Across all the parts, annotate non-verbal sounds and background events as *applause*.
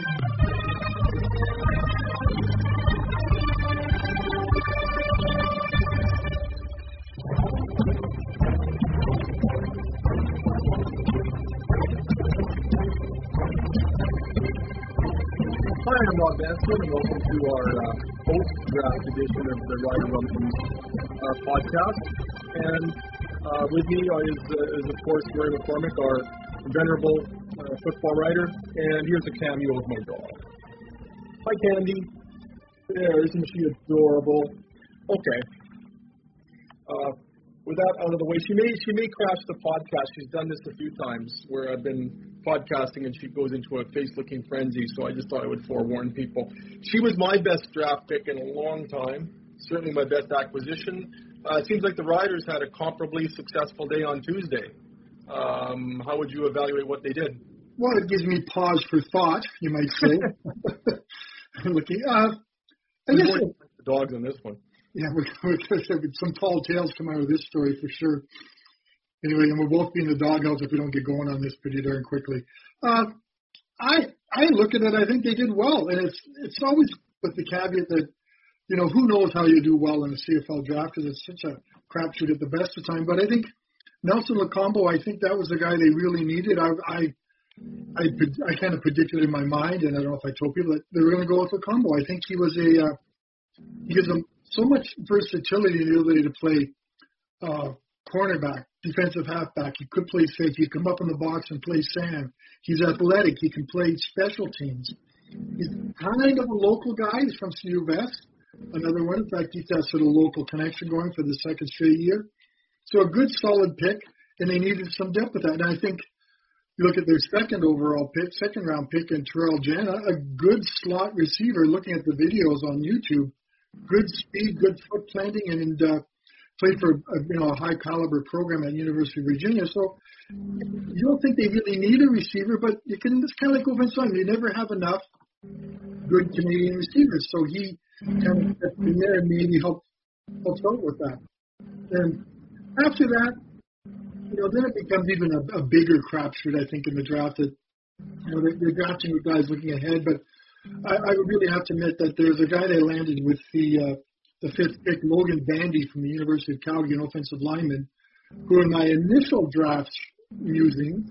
Hi, I'm Rob Vanstone, and welcome to our uh, post-draft edition of the Rider Rumbles uh, podcast. And uh, with me is, uh, is, of course, Murray McCormick, our venerable uh, football writer. And here's a cameo of my dog. Hi, Candy. There, isn't she adorable? Okay. Uh, with that out of the way, she may she may crash the podcast. She's done this a few times where I've been podcasting and she goes into a face-looking frenzy. So I just thought I would forewarn people. She was my best draft pick in a long time. Certainly my best acquisition. Uh, it seems like the Riders had a comparably successful day on Tuesday. Um, how would you evaluate what they did? Well, it gives me pause for thought, you might say. *laughs* Looking, uh, I guess the dogs on this one. Yeah, we're, we're going to have some tall tales come out of this story for sure. Anyway, and we'll both be in the doghouse if we don't get going on this pretty darn quickly. Uh, I I look at it. I think they did well, and it's it's always with the caveat that you know who knows how you do well in a CFL draft because it's such a crapshoot at the best of time. But I think Nelson Lokombo, I think that was the guy they really needed. I I I, I kind of predicted in my mind, and I don't know if I told people that they were going to go with Lokombo. I think he was a uh, he gives them so much versatility and the ability to play uh, cornerback, defensive halfback. He could play safety. He come up in the box and play Sam. He's athletic. He can play special teams. He's kind of a local guy. He's from CU West. Another one. In fact, he's got sort of local connection going for the second straight year. So a good solid pick, and they needed some depth with that. And I think you look at their second overall pick, second round pick in Terrell Jana, a good slot receiver. Looking at the videos on YouTube, good speed, good foot planting, and uh, played for a, you know a high caliber program at University of Virginia. So you don't think they really need a receiver, but you can. It's kind of like offensive line. They never have enough good Canadian receivers. So he kind of stepped in there and maybe helped helped out with that. And after that, you know, then it becomes even a, a bigger crapshoot. I think in the draft that you know they're, drafting guys looking ahead, but I, I would really have to admit that there's a guy they landed with the uh, the fifth pick, Logan Bandy from the University of Calgary, an offensive lineman, who in my initial draft musing,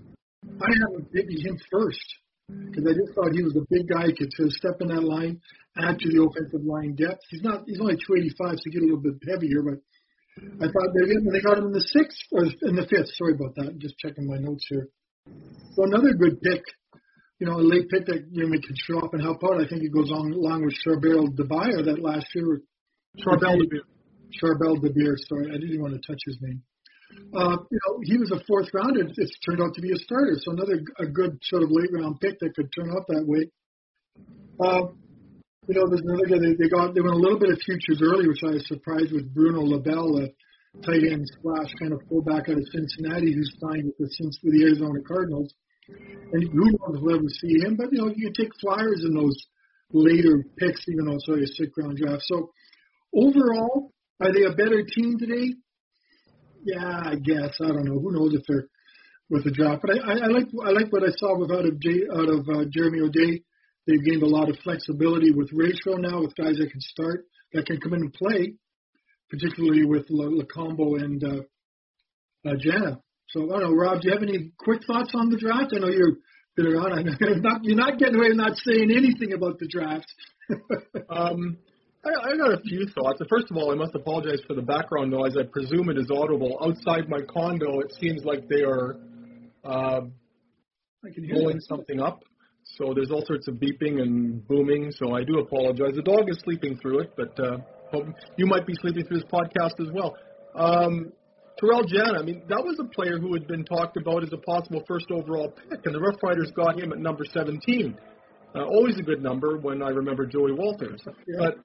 I had maybe him first because I just thought he was a big guy could to step in that line, add to the offensive line depth. He's not he's only 285, so get a little bit heavier, but I thought they they got him in the sixth or in the fifth. Sorry about that. I'm just checking my notes here. So another good pick, you know, a late pick that you know we could show up and help out. I think it goes on along with Charbel Dabire that last year Charbel Dabire. Charbel Dabire, sorry, I didn't want to touch his name. Uh, you know, he was a fourth rounder. It's turned out to be a starter, so another a good sort of late round pick that could turn out that way. Uh, you know, there's another guy they, they got. They went a little bit of futures early, which I was surprised with. Bruno Labelle, a tight end slash kind of fullback out of Cincinnati, who's signed with the with the Arizona Cardinals. And who knows will ever see him? But you know, you take flyers in those later picks, even though it's only a six round draft. So Overall, are they a better team today? Yeah, I guess. I don't know. Who knows if they're with the draft? But I, I, I like I like what I saw with out of Jay, out of uh, Jeremy O'Day. They've gained a lot of flexibility with ratio now with guys that can start that can come in and play, particularly with Lokombo and uh, uh, Jana. So I don't know, Rob. Do you have any quick thoughts on the draft? I know you're been around. I know you're not, you're not getting away with not saying anything about the draft. *laughs* um, I, I got a few thoughts. First of all, I must apologize for the background noise. I presume it is audible. Outside my condo, it seems like they are uh, blowing something up. So there's all sorts of beeping and booming. So I do apologize. The dog is sleeping through it, but uh, you might be sleeping through this podcast as well. Um, Terrell Jana, I mean, that was a player who had been talked about as a possible first overall pick, and the Rough Riders got him at number 17. Uh, always a good number when I remember Joey Walters. But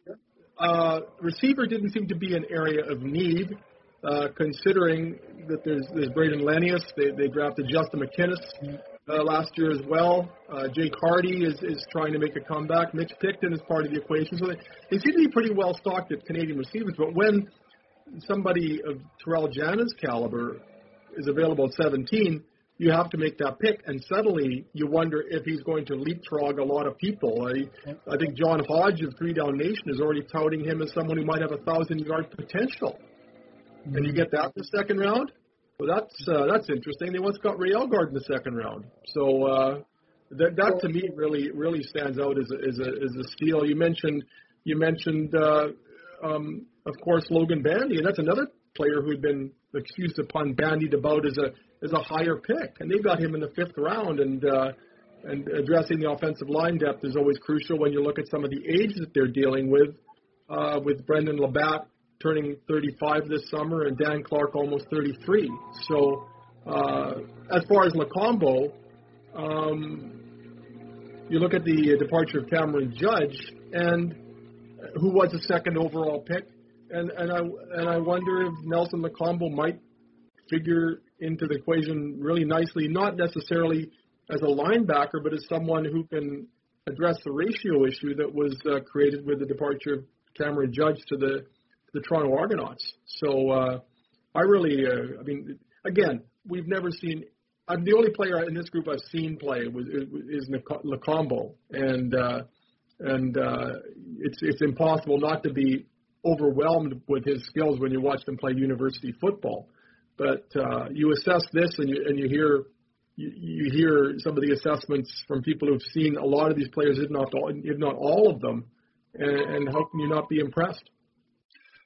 uh, receiver didn't seem to be an area of need, uh, considering that there's there's Brayden Lenius. They they drafted Justin McInnis uh, last year as well. Uh, Jake Harty is is trying to make a comeback. Mitch Picton is part of the equation. So they, they seem to be pretty well stocked at Canadian receivers. But when somebody of Terrell Jana's caliber is available at 17, you have to make that pick, and suddenly you wonder if he's going to leapfrog a lot of people. I, I think John Hodge of Three Down Nation is already touting him as someone who might have a thousand yard potential, mm-hmm. and you get that in the second round. Well, that's uh, that's interesting. They once got Ray Elgaard in the second round, so uh, that that to me really really stands out as a, as a as a steal. You mentioned you mentioned uh, um, of course Logan Bandy, and that's another player who'd been excused upon bandied about as a as a higher pick, and they got him in the fifth round. And uh, and addressing the offensive line depth is always crucial when you look at some of the age that they're dealing with, uh, with Brendon LaBatte turning 35 this summer and Dan Clark almost 33. So uh, as far as Lokombo, um, you look at the departure of Cameron Judge, and who was a second overall pick, and and I and I wonder if Nelson Lokombo might figure into the equation really nicely, not necessarily as a linebacker, but as someone who can address the ratio issue that was uh, created with the departure of Cameron Judge to the the Toronto Argonauts. So uh, I really, uh, I mean, again, we've never seen. I'm the only player in this group I've seen play was is Lokombo, and uh, and uh, it's it's impossible not to be overwhelmed with his skills when you watch them play university football. But uh, you assess this, and you and you hear you, you hear some of the assessments from people who've seen a lot of these players, if not all, if not all of them, and, and how can you not be impressed?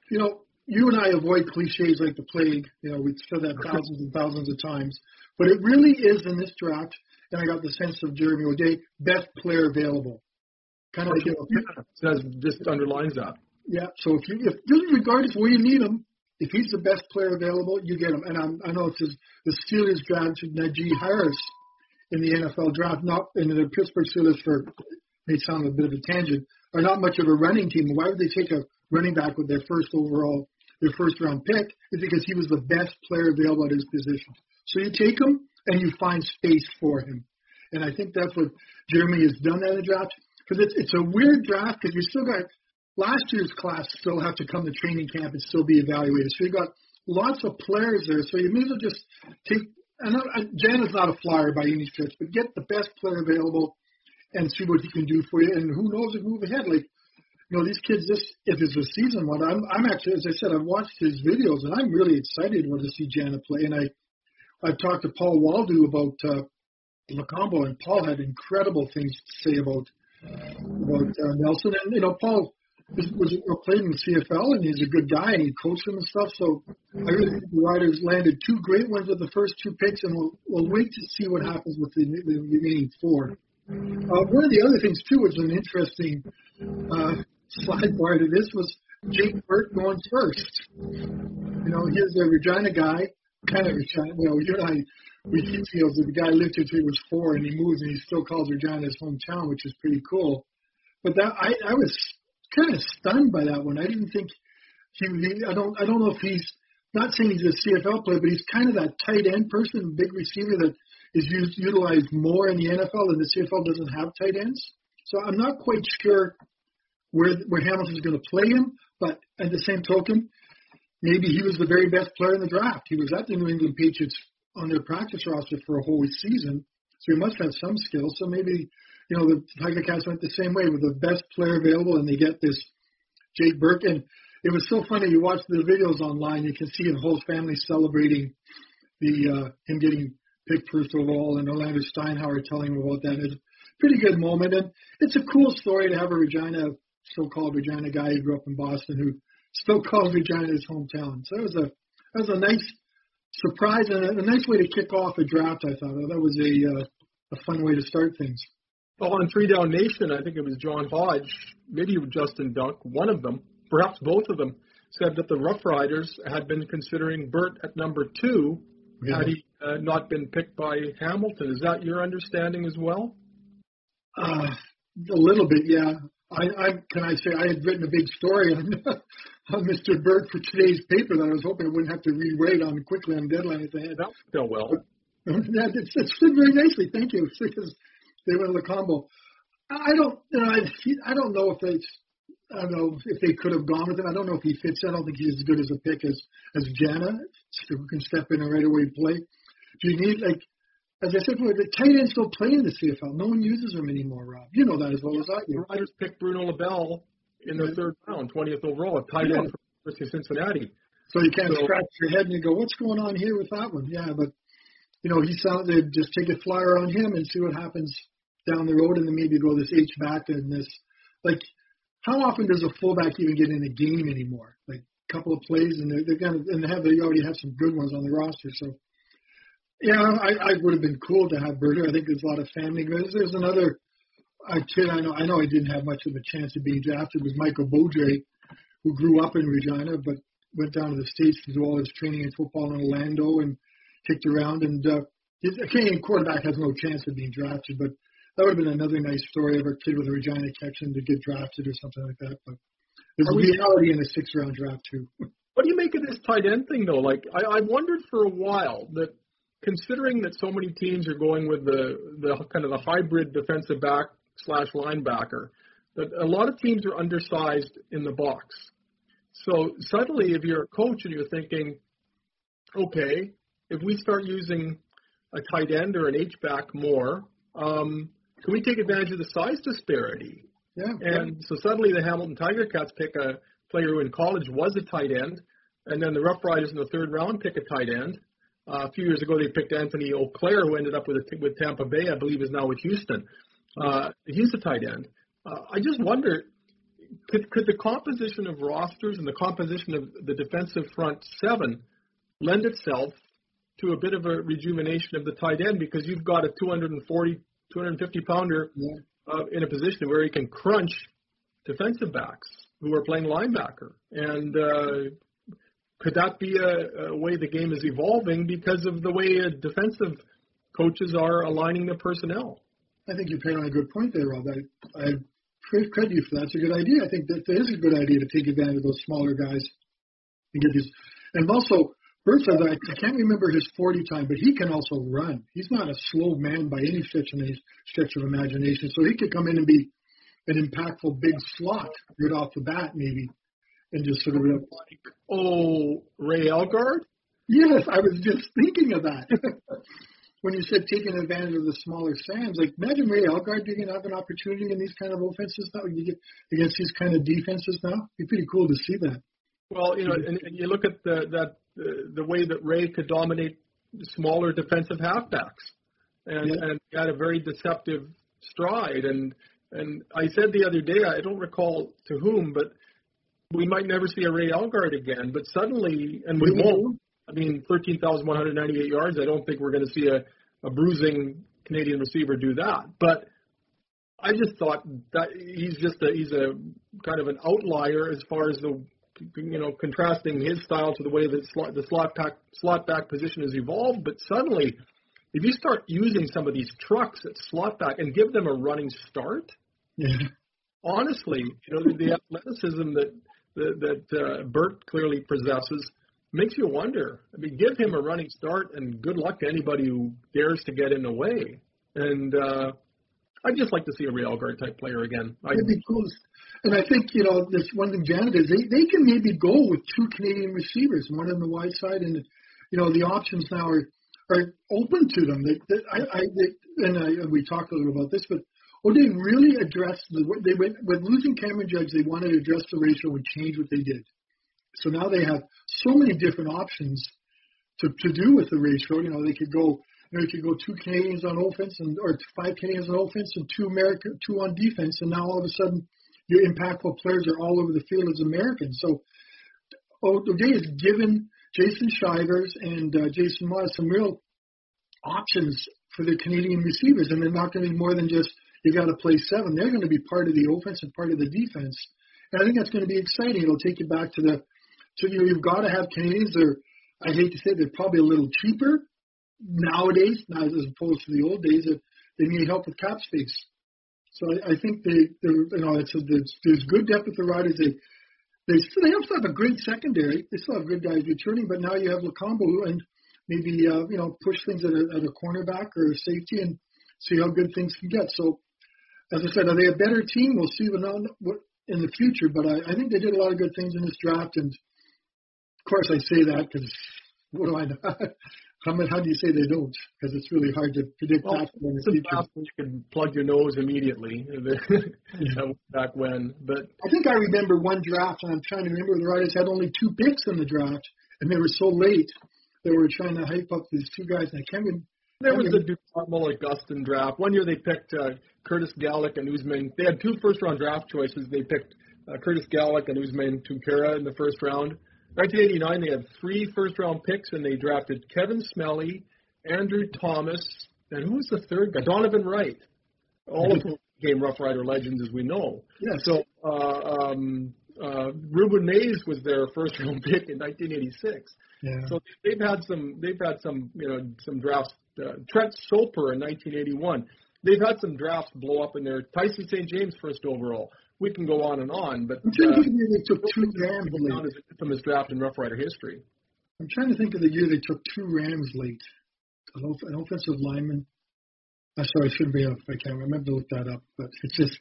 You know, you and I avoid cliches like the plague. You know, we've said that thousands and thousands of times, but it really is in this draft. And I got the sense of Jeremy O'Day, best player available. Kind of like, you know, says just underlines that. Yeah. So if you, if regardless where you need him, if he's the best player available, you get him. And I'm, I know it's his, the Steelers drafted Najee Harris in the NFL draft, not in the Pittsburgh Steelers for may sound a bit of a tangent, are not much of a running team. Why would they take a running back with their first overall, their first round pick? Is because he was the best player available at his position. So you take him and you find space for him. And I think that's what Jeremy has done in the draft. Because it's it's a weird draft because you still got last year's class still have to come to training camp and still be evaluated. So you've got lots of players there. So you may as well just take. And Jan is not a flyer by any stretch, but get the best player available and see what he can do for you. And who knows if move ahead. Like you know, these kids. This if it's a season one, I'm I'm actually, as I said, I've watched his videos and I'm really excited to see Jana play. And I I've talked to Paul Woldu about uh, Lokombo, and Paul had incredible things to say about about uh, Nelson. And you know, Paul was, was played in the CFL, and he's a good guy, and he coached him and stuff. So I really think the Riders landed two great ones with the first two picks, and we'll, we'll wait to see what happens with the, the remaining four. Uh, one of the other things too was an interesting uh, sidebar to this was Jake Burt going first. You know, he's a Regina guy, kind of Regina. You know, you and I, we feels that the guy lived here till he was four, and he moves, and he still calls Regina his hometown, which is pretty cool. But that I, I was kind of stunned by that one. I didn't think he. I don't. I don't know if he's not saying he's a CFL player, but he's kind of that tight end person, big receiver that is used utilized more in the NFL, and the CFL doesn't have tight ends. So I'm not quite sure where where Hamilton's going to play him. But at the same token, maybe he was the very best player in the draft. He was at the New England Patriots on their practice roster for a whole season, so he must have some skills. So maybe you know, the Tiger Cats went the same way with the best player available, and they get this Jake Burke. And it was so funny. You watch the videos online, you can see the whole family celebrating the uh, him getting of all, and Orlando Steinauer telling him about that. It's a pretty good moment, and it's a cool story to have a Regina, so-called Regina guy who grew up in Boston, who still calls Regina his hometown. So it was a that was a nice surprise and a, a nice way to kick off a draft. I thought that was a uh, a fun way to start things. Well, on Three Down Nation, I think it was John Hodge, maybe Justin Dunk, one of them, perhaps both of them, said that the Rough Riders had been considering Burt at number two yeah. had he uh, not been picked by Hamilton. Is that your understanding as well? Uh, a little bit, yeah. I, I can I say I had written a big story on, *laughs* on Mr. Burt for today's paper that I was hoping I wouldn't have to rewrite on quickly on deadline if they had. That go well. That *laughs* it's, it's fit very nicely. Thank you. *laughs* Because they went to Lokombo. I don't, you know, I, I don't know if they, I don't know if they could have gone with him. I don't know if he fits. I don't think he's as good as a pick as as Jana, who can step in and right away play. Do you need like as I said, before the tight ends don't play in the CFL. No one uses them anymore, Rob. You know that as well as I do. The Riders picked Bruno LaBelle in the third round, 20th overall, a tight end from University Cincinnati. So you can't so, scratch your head and you go, what's going on here with that one? Yeah, but you know, he sounded just take a flyer on him and see what happens down the road, and then maybe go this H back and this. Like, how often does a fullback even get in a game anymore? Like a couple of plays, and they're, they're gonna and they have they already have some good ones on the roster. So, yeah, I, I would have been cool to have Berger. I think there's a lot of family. There's, there's another a kid I know. I know I didn't have much of a chance of being drafted. Was Michael Beaudry, who grew up in Regina, but went down to the states to do all his training in football in Orlando and kicked around. And uh, his, a Canadian quarterback has no chance of being drafted, but that would have been another nice story of a kid with a Regina catching to get drafted or something like that. But there's a reality in a six round draft too. What do you make of this tight end thing though? Like I, I've wondered for a while that considering that so many teams are going with the the kind of the hybrid defensive back slash linebacker, that a lot of teams are undersized in the box. So suddenly, if you're a coach and you're thinking, okay, if we start using a tight end or an H back more, um, can we take advantage of the size disparity? Yeah. And yeah. so suddenly the Hamilton Tiger Cats pick a player who in college was a tight end, and then the Rough Riders in the third round pick a tight end. Uh, a few years ago, they picked Anthony Auclair, who ended up with a, with Tampa Bay, I believe, is now with Houston. Uh, he's a tight end. Uh, I just wonder, could could the composition of rosters and the composition of the defensive front seven lend itself to a bit of a rejuvenation of the tight end because you've got a 240, 250 pounder yeah. uh, in a position where he can crunch defensive backs who are playing linebacker. And uh, could that be a, a way the game is evolving because of the way defensive coaches are aligning their personnel? I think you paid on a good point there, Rob. I, I credit you for that. It's a good idea. I think that, a good idea to take advantage of those smaller guys and get these. And also, Burnside, I, I can't remember his 40 time, but he can also run. He's not a slow man by any stretch of, stretch of imagination. So he could come in and be an impactful big slot right off the bat, maybe, and just sort of like, oh, Ray Elgaard? Yes, I was just *laughs* thinking of that. *laughs* when you said taking advantage of the smaller Sams, like imagine Ray Elgaard you can have an opportunity in these kind of offenses now. You get against these kind of defenses now. It'd be pretty cool to see that. Well, you know, and, and you look at the, that the, the way that Ray could dominate smaller defensive halfbacks, and yeah. and had a very deceptive stride. And and I said the other day, I don't recall to whom, but we might never see a Ray Elgaard again. But suddenly, and we won't. I mean, 13,198 yards. I don't think we're going to see a, a bruising Canadian receiver do that. But I just thought that he's just a he's a kind of an outlier as far as the you know, contrasting his style to the way that slot, the slot back slot back position has evolved. But suddenly, if you start using some of these trucks at slot back and give them a running start, yeah. honestly, you know, the, the athleticism that that, that uh, Burt clearly possesses makes you wonder. I mean, give him a running start, and good luck to anybody who dares to get in the way. And uh, I'd just like to see a Ray Elgaard type player again. It'd be cool. And I think, you know, this one thing Janet is they, they can maybe go with two Canadian receivers, one on the wide side, and you know the options now are are open to them. They, they, I, I they, and I, we talked a little about this, but oh, they really addressed the they went with losing Cameron Judge. They wanted to address the ratio and change what they did. So now they have so many different options to to do with the ratio. You know, they could go you know, you could go two Canadians on offense and or five Canadians on offense and two American two on defense, and now all of a sudden your impactful players are all over the field as Americans. So O'Day has given Jason Shivers and uh, Jason Maas some real options for the Canadian receivers, and they're not going to be more than just you got to play seven. They're going to be part of the offense and part of the defense, and I think that's going to be exciting. It'll take you back to the to you. You've got to have Canadians. They're I hate to say they're probably a little cheaper, nowadays, as opposed to the old days, that they need help with cap space. So I, I think they, they're, you know, it's a, there's, there's good depth with the riders. They, they still, they also have a great secondary. They still have good guys returning, but now you have Lokombo and maybe, uh, you know, push things at a, at a cornerback or a safety and see how good things can get. So, as I said, are they a better team? We'll see in the future, but I, I think they did a lot of good things in this draft. And of course, I say that because what do I know? *laughs* how, how do you say they don't? Because it's really hard to predict well, that in the future. future. You can plug your nose immediately *laughs* back when. But I think I remember one draft, and I'm trying to remember the Riders had only two picks in the draft, and they were so late they were trying to hype up these two guys. And I can't remember. There was the Ducharme Augustin draft. One year they picked uh, Curtis Gallick and Usman. They had two first round draft choices. They picked uh, Curtis Gallick and Usman Tunkara in the first round. 1989 they had three first round picks and they drafted Kevin Smellie, Andrew Thomas, and who was the third guy? Donovan Wright. All of whom became Rough Rider legends as we know. Yes. So uh, um, uh, Ruben Mays was their first *laughs* round pick in 1986. Yeah. So they've had some they've had some you know some drafts uh, Trent Soper in 1981. They've had some drafts blow up in there. Tyson St. James first overall. We can go on and on, but I'm trying uh, to think of they took two Rams not late. as infamous draft in Rough Rider history. I'm trying to think of the year they took two Rams late. An, off- an offensive lineman. I'm sorry, I shouldn't be off. I can't remember to look that up, but it's just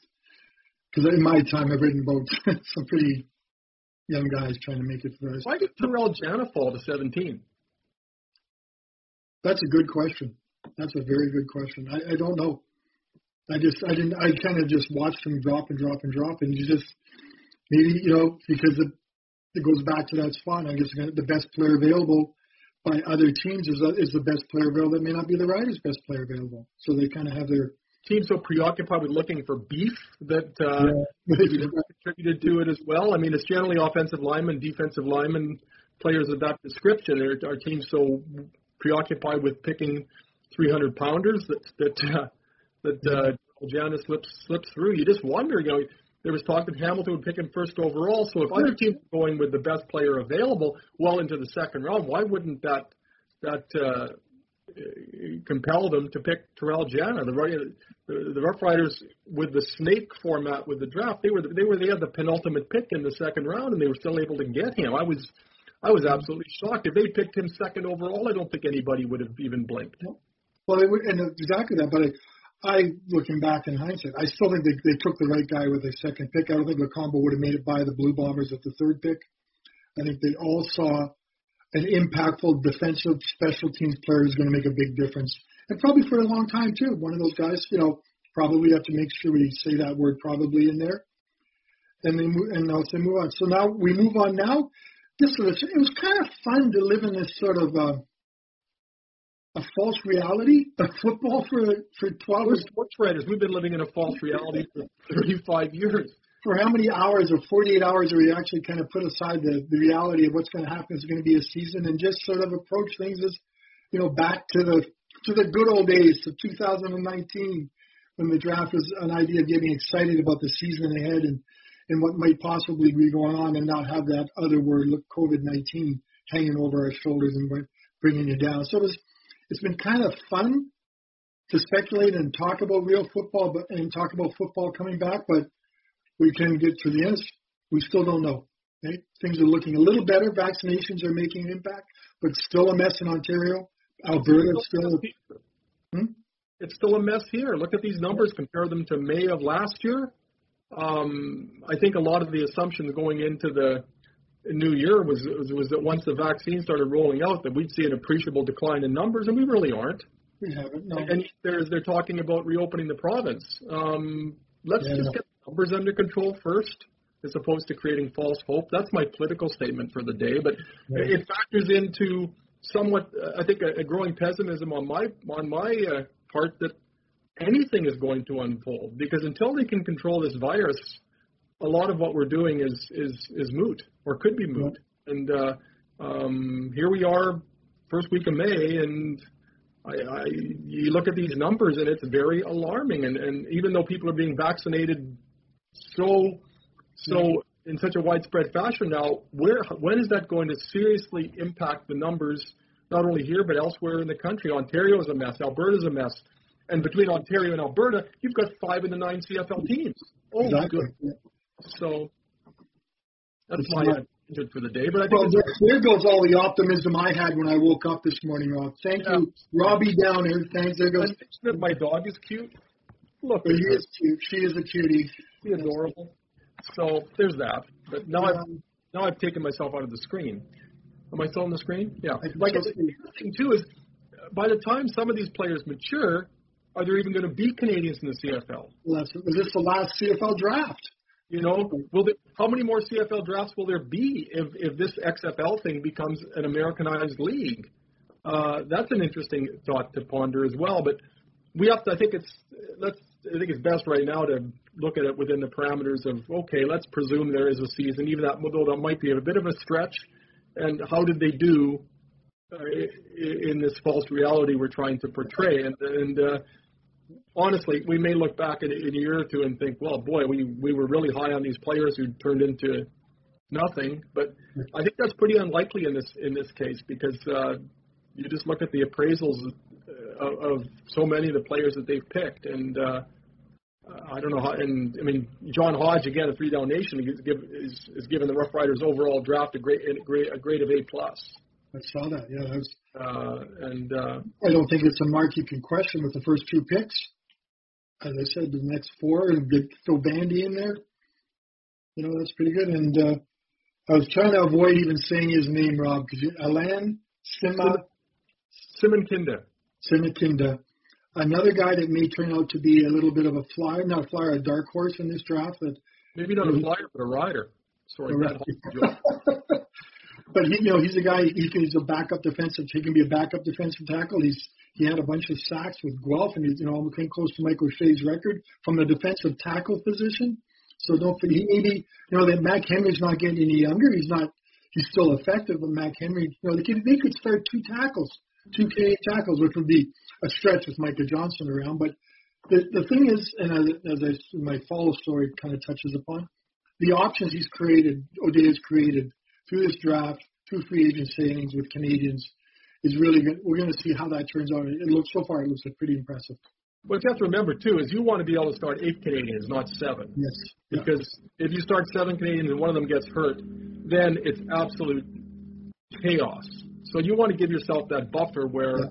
because in my time I've written about *laughs* some pretty young guys trying to make it first. Why did Terrell Jana fall to 17? That's a good question. That's a very good question. I, I don't know. I just I didn't I kind of just watched him drop and drop and drop and you just maybe you know because it it goes back to that spot. I guess the best player available by other teams is is the best player available that may not be the Riders' best player available. So they kind of have their Team so preoccupied with looking for beef that uh, Yeah. maybe contributed to do it as well. I mean, it's generally offensive linemen, defensive linemen, players of that description. Our, our team's so preoccupied with picking 300 pounders that that uh, that uh, Jana slips slips through. You just wonder, you know. There was talk that Hamilton would pick him first overall. So if other teams are going with the best player available well into the second round, why wouldn't that that uh, compel them to pick Terrell Jana? The, the the Rough Riders with the snake format with the draft, they were they were they had the penultimate pick in the second round, and they were still able to get him. I was I was absolutely shocked. If they picked him second overall, I don't think anybody would have even blinked. well, they would, and exactly that. But I, I looking back in hindsight, I still think they they took the right guy with their second pick. I don't think Lokombo would have made it by the Blue Bombers at the third pick. I think they all saw an impactful defensive special teams player who's going to make a big difference, and probably for a long time too. One of those guys, you know, probably have to make sure we say that word probably in there. And they move, and I'll say move on. So now we move on. Now, this was it was kind of fun to live in this sort of uh, a false reality of football for for twelve We're sports writers. We've been living in a false reality for 35 years. for how many hours or 48 hours are we actually kind of put aside the, the reality of what's going to happen is going to be a season and just sort of approach things as, you know, back to the to the good old days of 2019 when the draft was an idea of getting excited about the season ahead and, and what might possibly be going on and not have that other word, look, COVID-19 hanging over our shoulders and bringing you down. So it's been kind of fun to speculate and talk about real football, but and talk about football coming back, but we can get to the end. We still don't know. Okay? Things are looking a little better. Vaccinations are making an impact, but still a mess in Ontario. Alberta still. Hmm? It's still a mess here. Look at these numbers. Compare them to May of last year. Um, I think a lot of the assumptions going into the new year was, was was that once the vaccine started rolling out, that we'd see an appreciable decline in numbers, and we really aren't. We haven't. No. And there's they're talking about reopening the province. Um, let's Yeah. just get the numbers under control first, as opposed to creating false hope. That's my political statement for the day. But it factors into somewhat, uh, I think, a, a growing pessimism on my on my uh, part that anything is going to unfold because until they can control this virus, a lot of what we're doing is is is moot or could be moot. And uh, um, here we are, first week of May, and I, I you look at these numbers and it's very alarming. And, and even though people are being vaccinated so so in such a widespread fashion now, where when is that going to seriously impact the numbers not only here but elsewhere in the country? Ontario is a mess. Alberta's a mess. And between Ontario and Alberta, you've got five of the nine CFL teams. Oh, exactly. good. Yeah. So that's It's my not- tangent for the day. But I think Well, there, there goes all the optimism I had when I woke up this morning, Rob. Thank Yeah. you, Robbie Downer. Thanks. There goes. That my dog is cute. Look, But at he is cute. She is a cutie. She's adorable. So there's that. But now I've Um, now I've taken myself out of the screen. Am I still on the screen? Yeah. Like so. the thing too is by the time some of these players mature, are there even going to be Canadians in the CFL? Well, that's, is this the last CFL draft? You know, will there, how many more CFL drafts will there be if if this XFL thing becomes an Americanized league? Uh, that's an interesting thought to ponder as well. But we have to. I think it's let's. I think it's best right now to look at it within the parameters of okay. Let's presume there is a season, even that though that might be a bit of a stretch. And how did they do in this false reality we're trying to portray? And and uh, honestly, we may look back in, in a year or two and think, well, boy, we we were really high on these players who turned into nothing. But I think that's pretty unlikely in this in this case because uh, you just look at the appraisals uh, of, of so many of the players that they've picked, and uh, I don't know how. And I mean, John Hodge again, a three down nation, is, is, is given the Rough Riders overall draft a grade, a grade of A plus. I saw that. Yeah, that was, uh, and uh, I don't think it's a mark you can question with the first two picks as I said, the next four and get Phil Bandy in there. You know, that's pretty good. And uh, I was trying to avoid even saying his name, Rob, because Alan Sima Cimankinda. Cimankinda. Another guy that may turn out to be a little bit of a flyer, not a flyer, a dark horse in this draft. That maybe not a flyer, but a rider. Sorry, *laughs* but he, you know, he's a guy. He can, he's a backup defensive. He can be a backup defensive tackle. He's he had a bunch of sacks with Guelph, and he's you know came close to Mike O'Shea's record from the defensive tackle position. So don't he maybe you know that Mac Henry's not getting any younger. He's not. He's still effective, but Mac Henry, you know, they could, they could start two tackles, two Canadian tackles, which would be a stretch with Micah Johnson around. But the the thing is, and as, as I, my follow story kind of touches upon, the options he's created, O'Day has created through this draft, through free agent signings with Canadians, is really good. We're going to see how that turns out. It looks so far, it looks like pretty impressive. What you have to remember too is you want to be able to start eight Canadians, not seven. Yes. Because yeah. if you start seven Canadians and one of them gets hurt, then it's absolute chaos. So you want to give yourself that buffer where yeah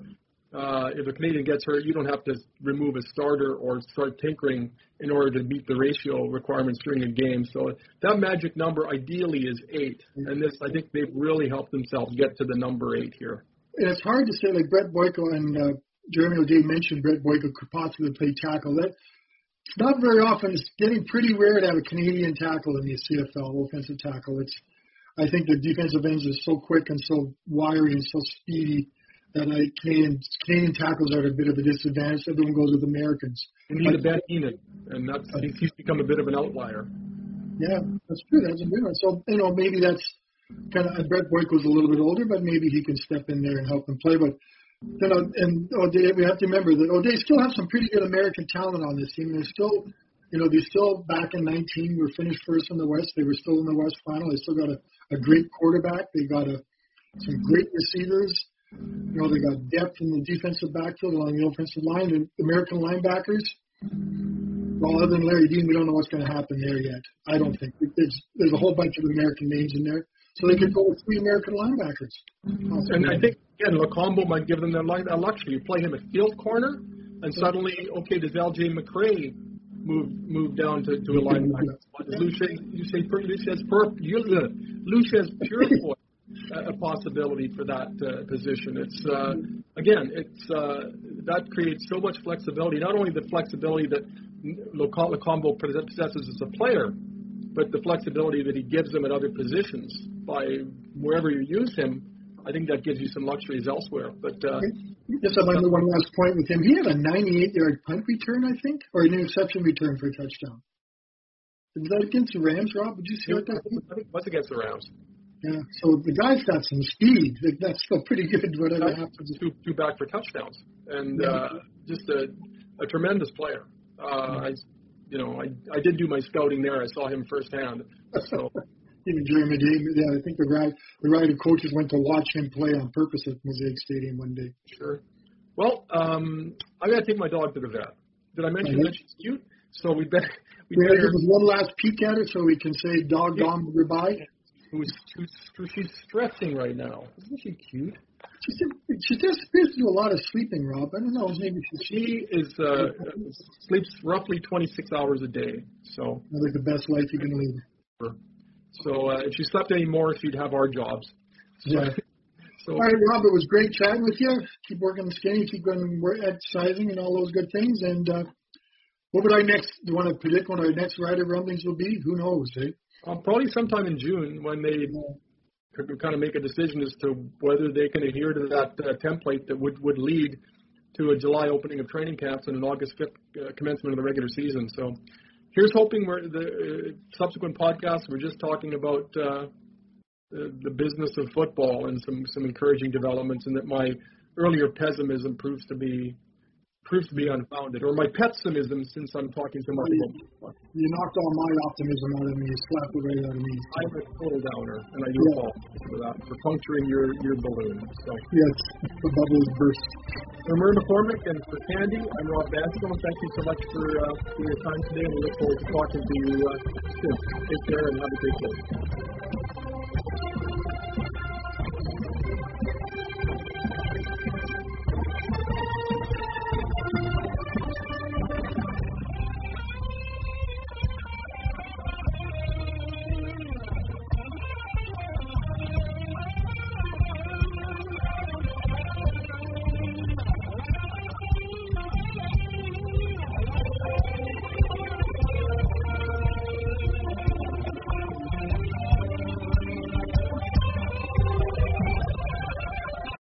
uh, if a Canadian gets hurt, you don't have to remove a starter or start tinkering in order to meet the ratio requirements during a game. So that magic number ideally is eight, and this I think they've really helped themselves get to the number eight here. And it's hard to say like Brett Boyko and uh, Jeremy O'Day mentioned Brett Boyko could possibly play tackle. That it's not very often. It's getting pretty rare to have a Canadian tackle in the CFL, offensive tackle. It's I think the defensive ends are so quick and so wiry and so speedy that I Canadian Canadian tackles are at a bit of a disadvantage. Everyone goes with Americans. We need a Ben Heenan, and that's I think he's become a bit of an outlier. Yeah, that's true. That's a good one. So you know maybe that's kind of Brett Boyk was a little bit older, but maybe he can step in there and help them play. But you know, and O'Day, we have to remember that O'Day still have some pretty good American talent on this team. They're still, you know, they still back in 19 were finished first in the West. They were still in the West final. They still got a, a great quarterback. They got a some great receivers. You know, they got depth in the defensive backfield along the offensive line. And American linebackers, well, other than Larry Dean, we don't know what's going to happen there yet. I don't think. There's, there's a whole bunch of American names in there. So they could go with three American linebackers. And I think, again, Lokombo might give them that luxury. You play him at field corner, and suddenly, okay, does L.J. McRae move move down to, to a linebacker? Does *laughs* Lucius, you say Lucius Purp, Lucius Purifoy a possibility for that uh, position. It's uh, again, it's uh, that creates so much flexibility. Not only the flexibility that Lokombo possesses as a player, but the flexibility that he gives them at other positions by wherever you use him. I think that gives you some luxuries elsewhere. But uh, just I might one last point with him. He had a 98-yard punt return, I think, or an interception return for a touchdown. Was that against the Rams, Rob? Did you see what that? I think it was against the Rams. Yeah, so the guy's got some speed. That's still pretty good. Whatever happens, two two back for touchdowns, and yeah. uh, just a a tremendous player. Uh, I, you know, I I did do my scouting there. I saw him firsthand. So. *laughs* Even Jeremy Day, yeah, I think the right the right coaches went to watch him play on purpose at Mosaic Stadium one day. Sure. Well, um, I got to take my dog to the vet. Did I mention that she's cute? So we better. We better give one last peek at it so we can say dog yeah. dom goodbye who's, who's, she's stressing right now. Isn't she cute? She she just appears to do a lot of sleeping, Rob. I don't know. Maybe she, she is uh, sleeps roughly 26 hours a day. So like the best life you can live. So uh, if she slept any more, she'd have our jobs. So, yeah. *laughs* So, all right, Rob, it was great chatting with you. Keep working the skinny, keep going exercising and all those good things. And uh, what would I next? Do you want to predict when our next rider rumblings will be? Who knows, eh? Uh, probably sometime in June when they could kind of make a decision as to whether they can adhere to that uh, template that would would lead to a July opening of training camps and an August 5th uh, commencement of the regular season. So here's hoping we're the uh, subsequent podcasts we're just talking about uh, the, the business of football and some some encouraging developments, and that my earlier pessimism proves to be proves to be unfounded, or my pessimism since I'm talking so much about. You knocked all my optimism out of me. You slapped it right out of me. I'm a total downer, and I do Yeah. apologize for that for puncturing your your balloon. So. Yes, the bubble is burst. For Murray McCormick and for Candy, I'm Rob Vanstone. Thank you so much for, uh, for your time today, and we look forward to talking to you uh, soon. Take care and have a great day.